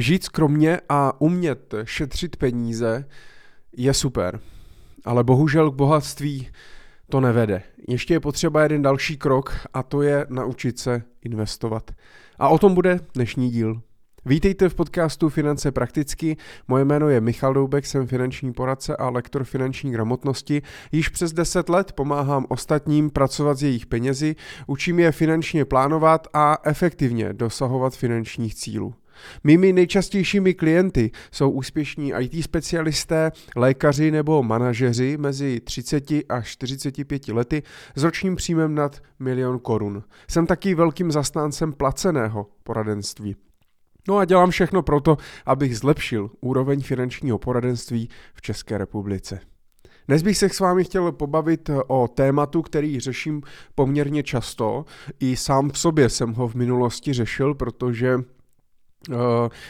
Žít skromně a umět šetřit peníze je super, ale bohužel k bohatství to nevede. Ještě je potřeba jeden další krok a to je naučit se investovat. A o tom bude dnešní díl. Vítejte v podcastu Finance prakticky. Moje jméno je Michal Doubek, jsem finanční poradce a lektor finanční gramotnosti. Již přes 10 let pomáhám ostatním pracovat s jejich penězi, učím je finančně plánovat a efektivně dosahovat finančních cílů. Mými nejčastějšími klienty jsou úspěšní IT specialisté, lékaři nebo manažeři mezi 30 a 45 lety s ročním příjmem nad milion korun. Jsem taky velkým zastáncem placeného poradenství. No a dělám všechno proto, abych zlepšil úroveň finančního poradenství v České republice. Dnes bych se s vámi chtěl pobavit o tématu, který řeším poměrně často. I sám v sobě jsem ho v minulosti řešil, protože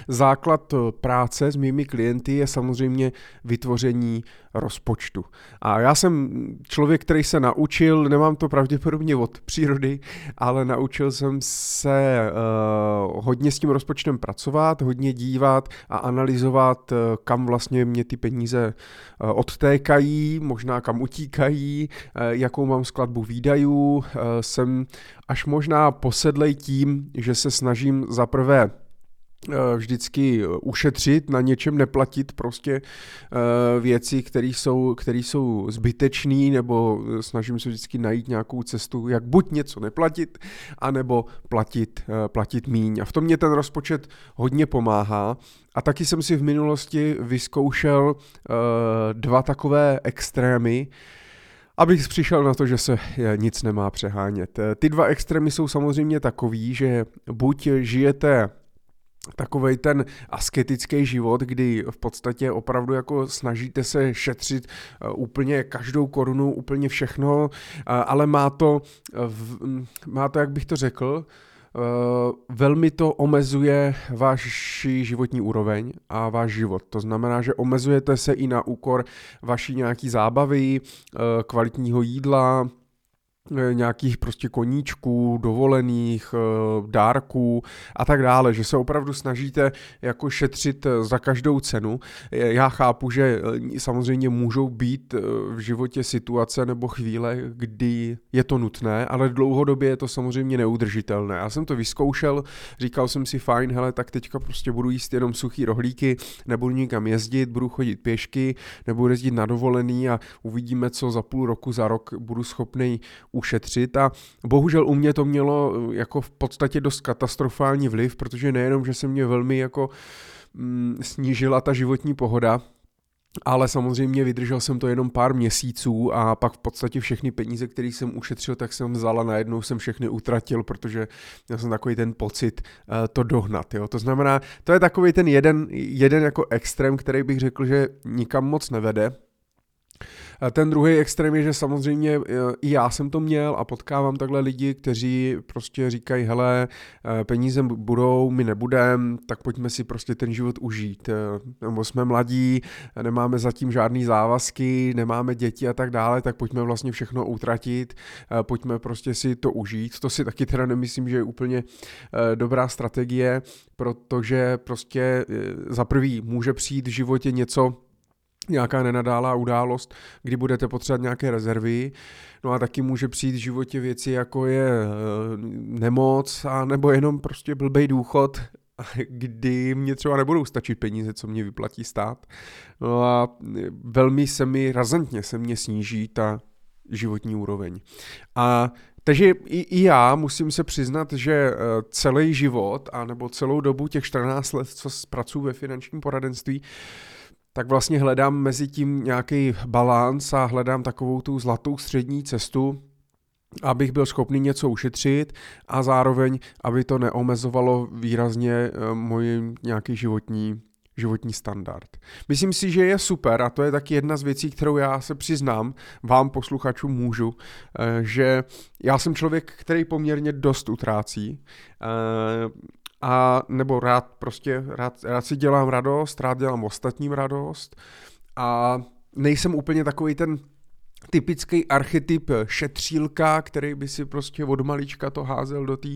základ eh, práce s mými klienty je samozřejmě vytvoření rozpočtu. A já jsem člověk, který se naučil, nemám to pravděpodobně od přírody, ale naučil jsem se uh, hodně s tím rozpočtem pracovat, hodně dívat a analyzovat, kam vlastně mě ty peníze odtékají, možná kam utíkají, jakou mám skladbu výdajů. Jsem až možná posedlej tím, že se snažím za prvé Eh, vždycky ušetřit, na něčem neplatit prostě eh, věci, které jsou, které jsou zbytečné, nebo snažím se vždycky najít nějakou cestu, jak buď něco neplatit, anebo platit, eh, platit míň. A v tom mě ten rozpočet hodně pomáhá. A taky jsem si v minulosti vyzkoušel dva takové extrémy, abych přišel na to, že se nic nemá přehánět. Ty dva extrémy jsou samozřejmě takový, že buď žijete takovej ten asketický život, kdy v podstatě opravdu jako snažíte se šetřit eh, úplně každou korunu, úplně všechno, eh, ale má to, má to, jak bych to řekl, eh, velmi to omezuje váš životní úroveň a váš život. To znamená, že omezujete se i na úkor vaší nějaký zábavy, kvalitního jídla, Eh, nějakých prostě koníčků, dovolených, eh, dárků a tak dále, že se opravdu snažíte jako šetřit eh, za každou cenu. Já chápu, že samozřejmě můžou být v životě situace nebo chvíle, kdy je to nutné, ale dlouhodobě je to samozřejmě neudržitelné. Já jsem to vyzkoušel, říkal jsem si fajn, hele, tak teďka prostě budu jíst jenom suchý rohlíky, nebudu nikam jezdit, budu chodit pěšky, nebudu jezdit na dovolený a uvidíme, co za půl roku, za rok budu schopný ušetřit a bohužel u mě to mělo eh, jako v podstatě dost katastrofální vliv, protože nejenom, že se mě velmi jako mm, snížila ta životní pohoda, ale samozřejmě vydržel jsem to jenom pár měsíců a pak v podstatě všechny peníze, které jsem ušetřil, tak jsem vzal a najednou jsem všechny utratil, protože měl jsem takový ten pocit uh, to dohnat. Jo? To znamená, to je takový ten jeden, jeden jako extrém, který bych řekl, že nikam moc nevede, ten druhý extrém je, že samozřejmě e, i já jsem to měl a potkávám takhle lidi, kteří prostě říkají, hele, e, peníze budou, my nebudem, tak pojďme si prostě ten život užít. Nebo jsme mladí, nemáme zatím žádný závazky, nemáme děti a tak dále, tak pojďme vlastně všechno utratit, pojďme prostě si to užít. To si taky teda nemyslím, že je úplně dobrá strategie, protože prostě za prvý může přijít v životě něco, nějaká nenadálá událost, kdy budete potřebovat nějaké rezervy. No a taky může přijít v životě věci, jako je eh, nemoc, a nebo jenom prostě blbej důchod, kdy mě třeba nebudou stačit peníze, co mě vyplatí stát. No a velmi se mi razantně se mě sníží ta životní úroveň. A takže i, i já musím se přiznat, že eh, celý život, anebo celou dobu těch 14 let, co pracuji ve finančním poradenství, tak vlastně hledám mezi tím nějaký balans a hledám takovou tu zlatou střední cestu, abych byl schopný něco ušetřit a zároveň, aby to neomezovalo výrazně eh, můj nějaký životní životní standard. Myslím si, že je super a to je taky jedna z věcí, kterou já se přiznám, vám posluchačům můžu, eh, že já jsem člověk, který poměrně dost utrácí eh, a nebo rád prostě, rád, rád si dělám radost, rád dělám ostatním radost a nejsem úplně takový ten typický archetyp šetřílka, který by si prostě od malička to házel do té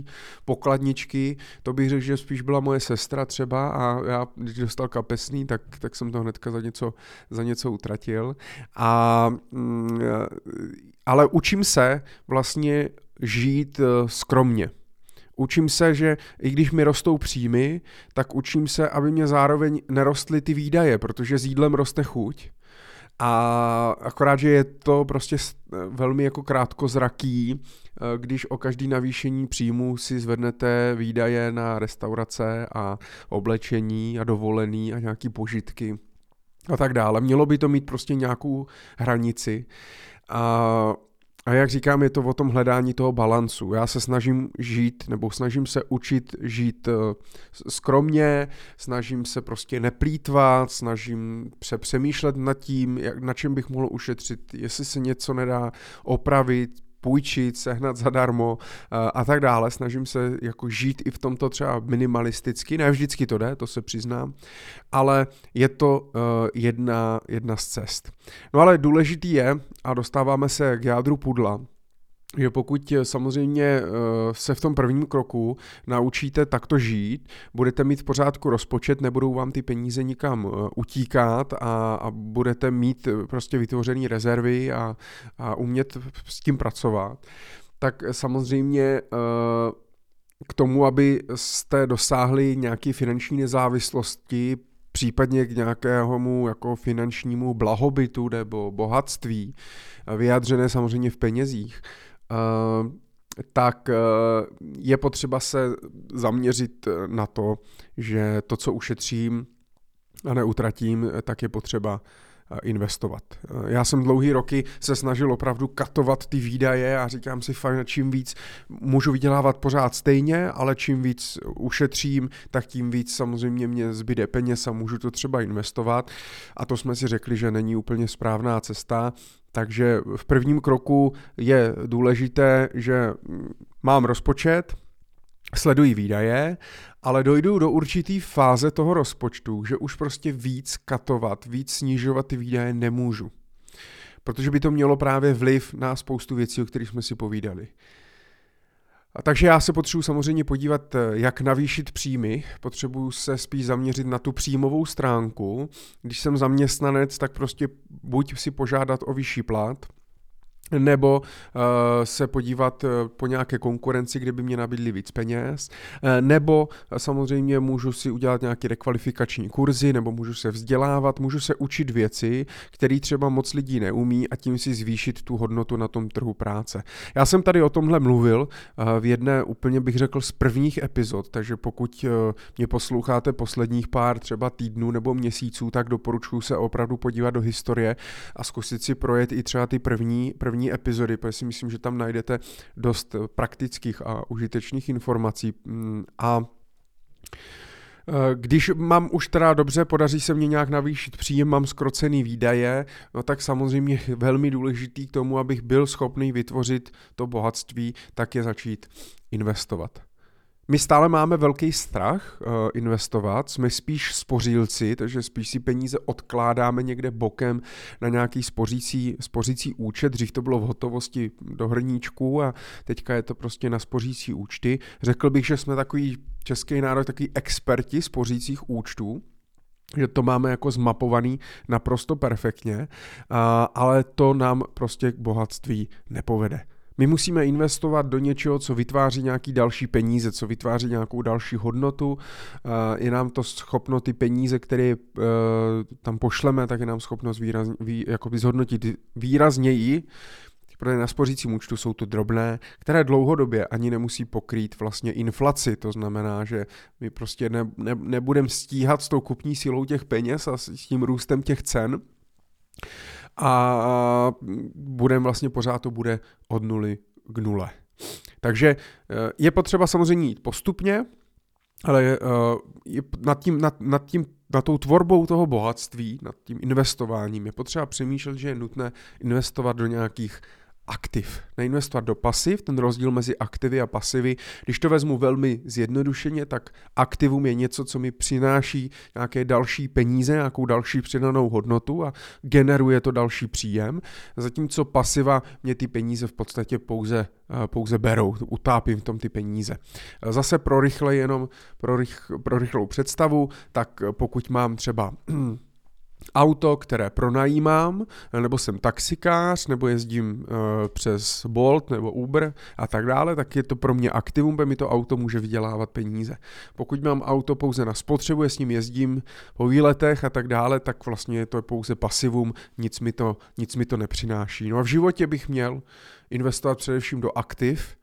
pokladničky. To bych řekl, že spíš byla moje sestra třeba a já, když dostal kapesný, tak, tak jsem to hnedka za něco, za něco utratil. A, mm, ale učím se vlastně žít eh, skromně. Učím se, že i když mi rostou příjmy, tak učím se, aby mě zároveň nerostly ty výdaje, protože s jídlem roste chuť a akorát, že je to prostě velmi jako krátkozraký, eh, když o každý navýšení příjmu si zvednete výdaje na restaurace a oblečení a dovolený a nějaký požitky a tak dále. Mělo by to mít prostě nějakou hranici. A a jak říkám, je to o tom hledání toho balancu. Já se snažím žít, nebo snažím se učit žít eh, skromně, snažím se prostě neplýtvat, snažím se přemýšlet nad tím, jak, na čem bych mohl ušetřit, jestli se něco nedá opravit, půjčit, sehnat zadarmo eh, a tak dále. Snažím se jako žít i v tomto třeba minimalisticky, ne vždycky to jde, to se přiznám, ale je to eh, jedna, jedna z cest. No ale důležitý je, a dostáváme se k jádru pudla, že pokud eh, samozřejmě eh, se v tom prvním kroku naučíte takto žít, budete mít v pořádku rozpočet, nebudou vám ty peníze nikam eh, utíkat a, a budete mít prostě vytvořené rezervy a, a umět s tím pracovat, tak samozřejmě k tomu, aby jste dosáhli nějaké finanční nezávislosti, případně k nějakému jako finančnímu blahobytu nebo bohatství, vyjádřené samozřejmě v penězích, tak eh, je potřeba se zaměřit na to, že to, co ušetřím a neutratím, tak je potřeba eh, investovat. Já jsem dlouhý roky se snažil opravdu katovat ty výdaje a říkám si fajn, čím víc můžu vydělávat pořád stejně, ale čím víc ušetřím, tak tím víc samozřejmě mě zbyde peněz a můžu to třeba investovat. A to jsme si řekli, že není úplně správná cesta. Takže v prvním kroku je důležité, že mám rozpočet, sleduji výdaje, ale dojdu do určitý fáze toho rozpočtu, že už prostě víc katovat, víc snižovat ty výdaje nemůžu. Protože by to mělo právě vliv na spoustu věcí, o kterých jsme si povídali. A takže já se potřebuji samozřejmě podívat, jak navýšit příjmy. Potřebuji se spíš zaměřit na tu příjmovou stránku. Když jsem zaměstnanec, tak prostě buď si požádat o vyšší plat, nebo uh, se podívat uh, po nějaké konkurenci, kde by mě nabídli víc peněz, uh, nebo samozřejmě můžu si udělat nějaké rekvalifikační kurzy, nebo můžu se vzdělávat, můžu se učit věci, které třeba moc lidí neumí a tím si zvýšit tu hodnotu na tom trhu práce. Já jsem tady o tomhle mluvil v jedné úplně bych řekl z prvních epizod, takže pokud mě posloucháte posledních pár třeba týdnů nebo měsíců, tak doporučuji se opravdu podívat do historie a zkusit si projet i třeba ty první, první první epizody, protože si myslím, že tam najdete dost praktických a užitečných informací. Mm, a e, když mám už teda dobře, podaří se mě nějak navýšit příjem, mám skrocený výdaje, no tak samozřejmě velmi důležitý k tomu, abych byl schopný vytvořit to bohatství, tak je začít investovat. My stále máme velký strach uh, investovat, jsme spíš spořílci, takže spíš si peníze odkládáme někde bokem na nějaký spořící, spořící účet. Dřív to bylo v hotovosti do hrníčku a teďka je to prostě na spořící účty. Řekl bych, že jsme takový český národ, takový experti spořících účtů, že to máme jako zmapovaný naprosto perfektně, ale to nám prostě k bohatství nepovede. My musíme investovat do něčeho, co vytváří nějaký další peníze, co vytváří nějakou další hodnotu. Je nám to schopno ty peníze, které eh, tam pošleme, tak je nám schopnost výraz, vý, jakoby zhodnotit výrazněji, protože na spořícím účtu jsou to drobné, které dlouhodobě ani nemusí pokrýt vlastně inflaci. To znamená, že my prostě ne, ne, nebudeme stíhat s tou kupní silou těch peněz a s tím růstem těch cen a budeme vlastně pořád to bude od nuly k nule. Takže eh, je potřeba samozřejmě jít postupně, ale je nad, tím, nad, nad, tím, nad tou tvorbou toho bohatství, nad tím investováním je potřeba přemýšlet, že je nutné investovat do nějakých aktiv. Neinvestovat do pasiv, ten rozdíl mezi aktivy a pasivy. Když to vezmu velmi zjednodušeně, tak aktivum je něco, co mi přináší nějaké další peníze, nějakou další přidanou hodnotu a generuje to další příjem. Zatímco pasiva mě ty peníze v podstatě pouze, eh, pouze berou, utápím v tom ty peníze. Zase pro rychle jenom pro, rych, pro rychlou představu, tak pokud mám třeba auto, které pronajímám, nebo jsem taxikář, nebo jezdím uh, přes Bolt nebo Uber a tak dále, tak je to pro mě aktivum, protože mi to auto může vydělávat peníze. Pokud mám auto pouze na spotřebu, s ním jezdím po výletech a tak dále, tak vlastně je to pouze pasivum, nic mi to, nic mi to nepřináší. No a v životě bych měl investovat především do aktiv,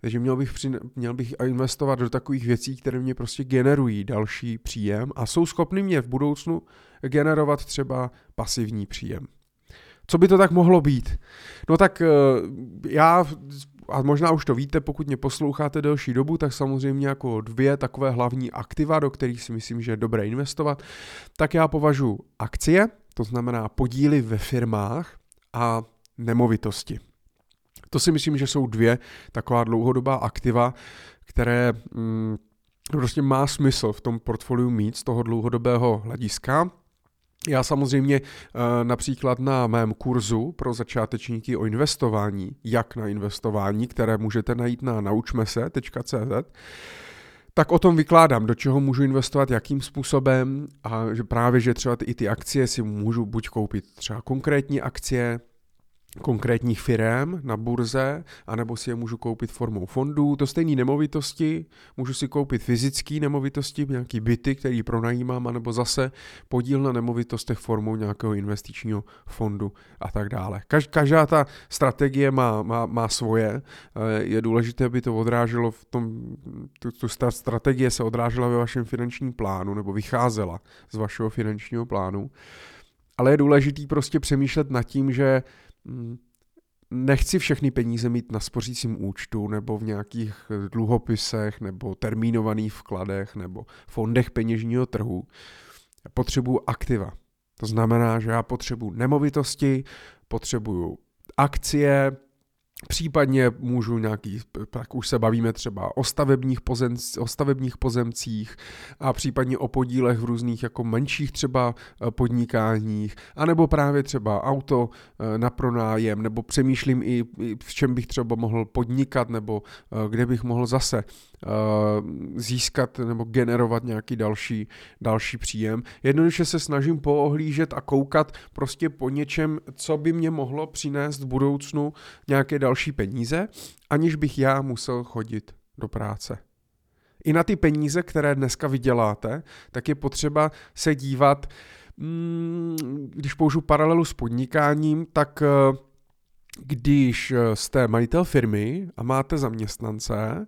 takže měl bych, při, měl bych investovat do takových věcí, které mě prostě generují další příjem a jsou schopny mě v budoucnu generovat třeba pasivní příjem. Co by to tak mohlo být? No tak eh, já, a možná už to víte, pokud mě posloucháte delší dobu, tak samozřejmě jako dvě takové hlavní aktiva, do kterých si myslím, že je dobré investovat, tak já považuji akcie, to znamená podíly ve firmách a nemovitosti. To si myslím, že jsou dvě taková dlouhodobá aktiva, které mm, prostě má smysl v tom portfoliu mít z toho dlouhodobého hlediska. Já samozřejmě eh, například na mém kurzu pro začátečníky o investování, jak na investování, které můžete najít na naučmese.cz, tak o tom vykládám, do čeho můžu investovat, jakým způsobem a že právě, že třeba i ty akcie si můžu buď koupit třeba konkrétní akcie, konkrétních firm na burze, anebo si je můžu koupit formou fondů. To stejné nemovitosti, můžu si koupit fyzické nemovitosti, nějaký byty, který pronajímám, anebo zase podíl na nemovitostech formou nějakého investičního fondu a tak dále. Každá ta strategie má, má, má svoje. Eh, je důležité, aby to odráželo v tom, tu, tu strategie se odrážela ve vašem finančním plánu, nebo vycházela z vašeho finančního plánu. Ale je důležité prostě přemýšlet nad tím, že nechci všechny peníze mít na spořícím účtu nebo v nějakých dluhopisech nebo termínovaných vkladech nebo fondech peněžního trhu. Potřebuju aktiva. To znamená, že já potřebuji nemovitosti, potřebuju akcie, Případně můžu nějaký, tak už se bavíme třeba o stavebních, pozem, o stavebních pozemcích a případně o podílech v různých jako menších třeba eh, podnikáních, anebo právě třeba auto eh, na pronájem, nebo přemýšlím i, v čem bych třeba mohl podnikat, nebo eh, kde bych mohl zase získat nebo generovat nějaký další, další příjem. Jednoduše se snažím poohlížet a koukat prostě po něčem, co by mě mohlo přinést v budoucnu nějaké další peníze, aniž bych já musel chodit do práce. I na ty peníze, které dneska vyděláte, tak je potřeba se dívat, mm, když použiju paralelu s podnikáním, tak eh, když eh, jste majitel firmy a máte zaměstnance,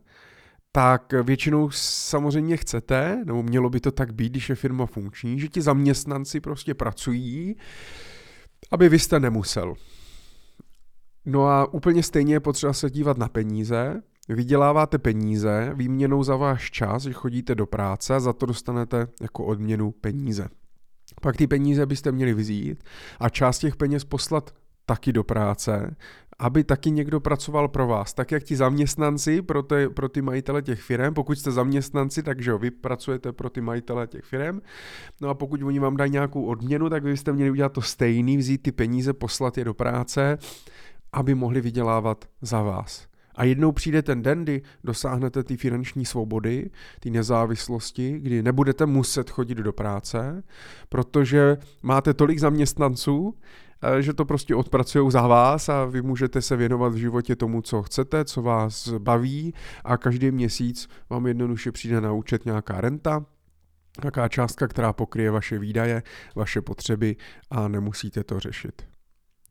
tak většinou samozřejmě chcete, nebo mělo by to tak být, když je firma funkční, že ti zaměstnanci prostě pracují, aby vy jste nemusel. No a úplně stejně je potřeba se dívat na peníze. Vyděláváte peníze výměnou za váš čas, že chodíte do práce a za to dostanete jako odměnu peníze. Pak ty peníze byste měli vzít a část těch peněz poslat taky do práce, aby taky někdo pracoval pro vás. Tak jak ti zaměstnanci pro ty, pro ty majitele těch firm, pokud jste zaměstnanci, takže vy pracujete pro ty majitele těch firm, no a pokud oni vám dají nějakou odměnu, tak vy byste měli udělat to stejný, vzít ty peníze, poslat je do práce, aby mohli vydělávat za vás. A jednou přijde ten den, kdy dosáhnete ty finanční svobody, ty nezávislosti, kdy nebudete muset chodit do práce, protože máte tolik zaměstnanců, že to prostě odpracují za vás a vy můžete se věnovat v životě tomu, co chcete, co vás baví a každý měsíc vám jednoduše přijde na účet nějaká renta, nějaká částka, která pokryje vaše výdaje, vaše potřeby a nemusíte to řešit.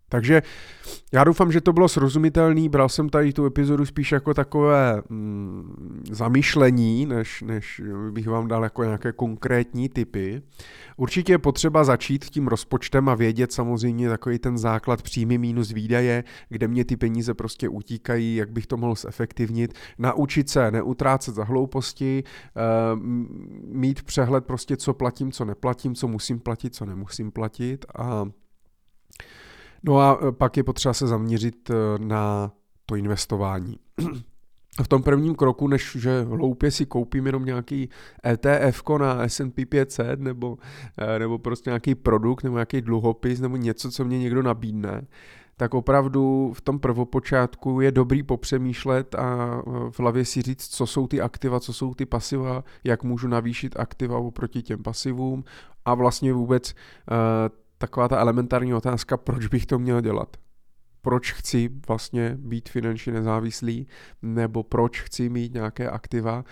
Takže já doufám, že to bylo srozumitelný. Bral jsem tady tu epizodu spíš jako takové mm, zamýšlení, než, než bych vám dal jako nějaké konkrétní typy. Určitě je potřeba začít tím rozpočtem a vědět samozřejmě takový ten základ příjmy minus výdaje, kde mě ty peníze prostě utíkají, jak bych to mohl zefektivnit. Naučit se neutrácet za hlouposti, eh, mít přehled prostě, co platím, co neplatím, co musím platit, co nemusím platit a No a eh, pak je potřeba se zaměřit na to investování. v tom prvním kroku, než že hloupě si koupím jenom nějaký ETF na S&P 500 nebo, nebo prostě nějaký produkt nebo nějaký dluhopis nebo něco, co mě někdo nabídne, tak opravdu v tom prvopočátku je dobrý popřemýšlet a v hlavě si říct, co jsou ty aktiva, co jsou ty pasiva, jak můžu navýšit aktiva oproti těm pasivům a vlastně vůbec taková ta elementární otázka, proč bych to měl dělat? Proč chci vlastně být finančně nezávislý, nebo proč chci mít nějaké aktiva?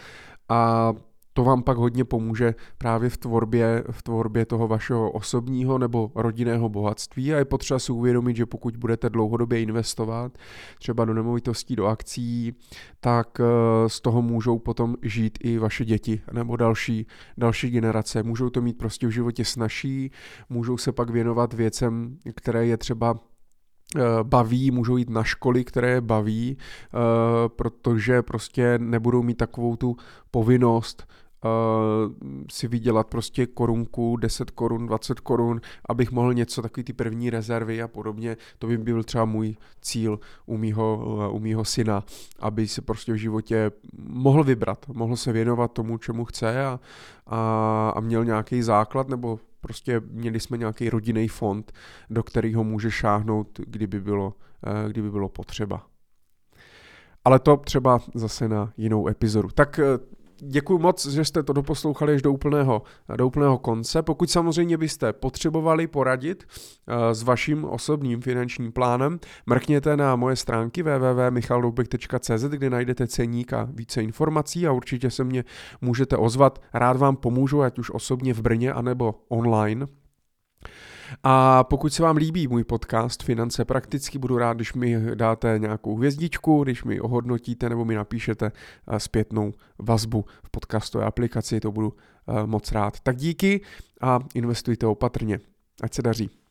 A to vám pak hodně pomůže právě v tvorbě, v tvorbě toho vašeho osobního nebo rodinného bohatství a je potřeba si uvědomit, že pokud budete dlouhodobě investovat třeba do nemovitostí, do akcí, tak eh, z toho můžou potom žít i vaše děti nebo další, další generace. Můžou to mít prostě v životě snažší, můžou se pak věnovat věcem, které je třeba eh, baví, můžou jít na školy, které je baví, eh, protože prostě nebudou mít takovou tu povinnost si vydělat prostě korunku, 10 korun, 20 korun, abych mohl něco, takový ty první rezervy a podobně. To by byl třeba můj cíl u mýho, u mýho syna, aby se prostě v životě mohl vybrat, mohl se věnovat tomu, čemu chce a, a, a měl nějaký základ nebo prostě měli jsme nějaký rodinný fond, do kterého může šáhnout, kdyby bylo, eh, kdyby bylo potřeba. Ale to třeba zase na jinou epizodu. Tak eh, Děkuji moc, že jste to doposlouchali až do úplného, do úplného konce. Pokud samozřejmě byste potřebovali poradit uh, s vaším osobním finančním plánem, mrkněte na moje stránky www.michaldoubek.cz, kde najdete ceník a více informací a určitě se mě můžete ozvat. Rád vám pomůžu, ať už osobně v Brně, anebo online. A pokud se vám líbí můj podcast Finance prakticky, budu rád, když mi dáte nějakou hvězdičku, když mi ohodnotíte nebo mi napíšete eh, zpětnou vazbu v podcastové aplikaci, to budu eh, moc rád. Tak díky a investujte opatrně. Ať se daří.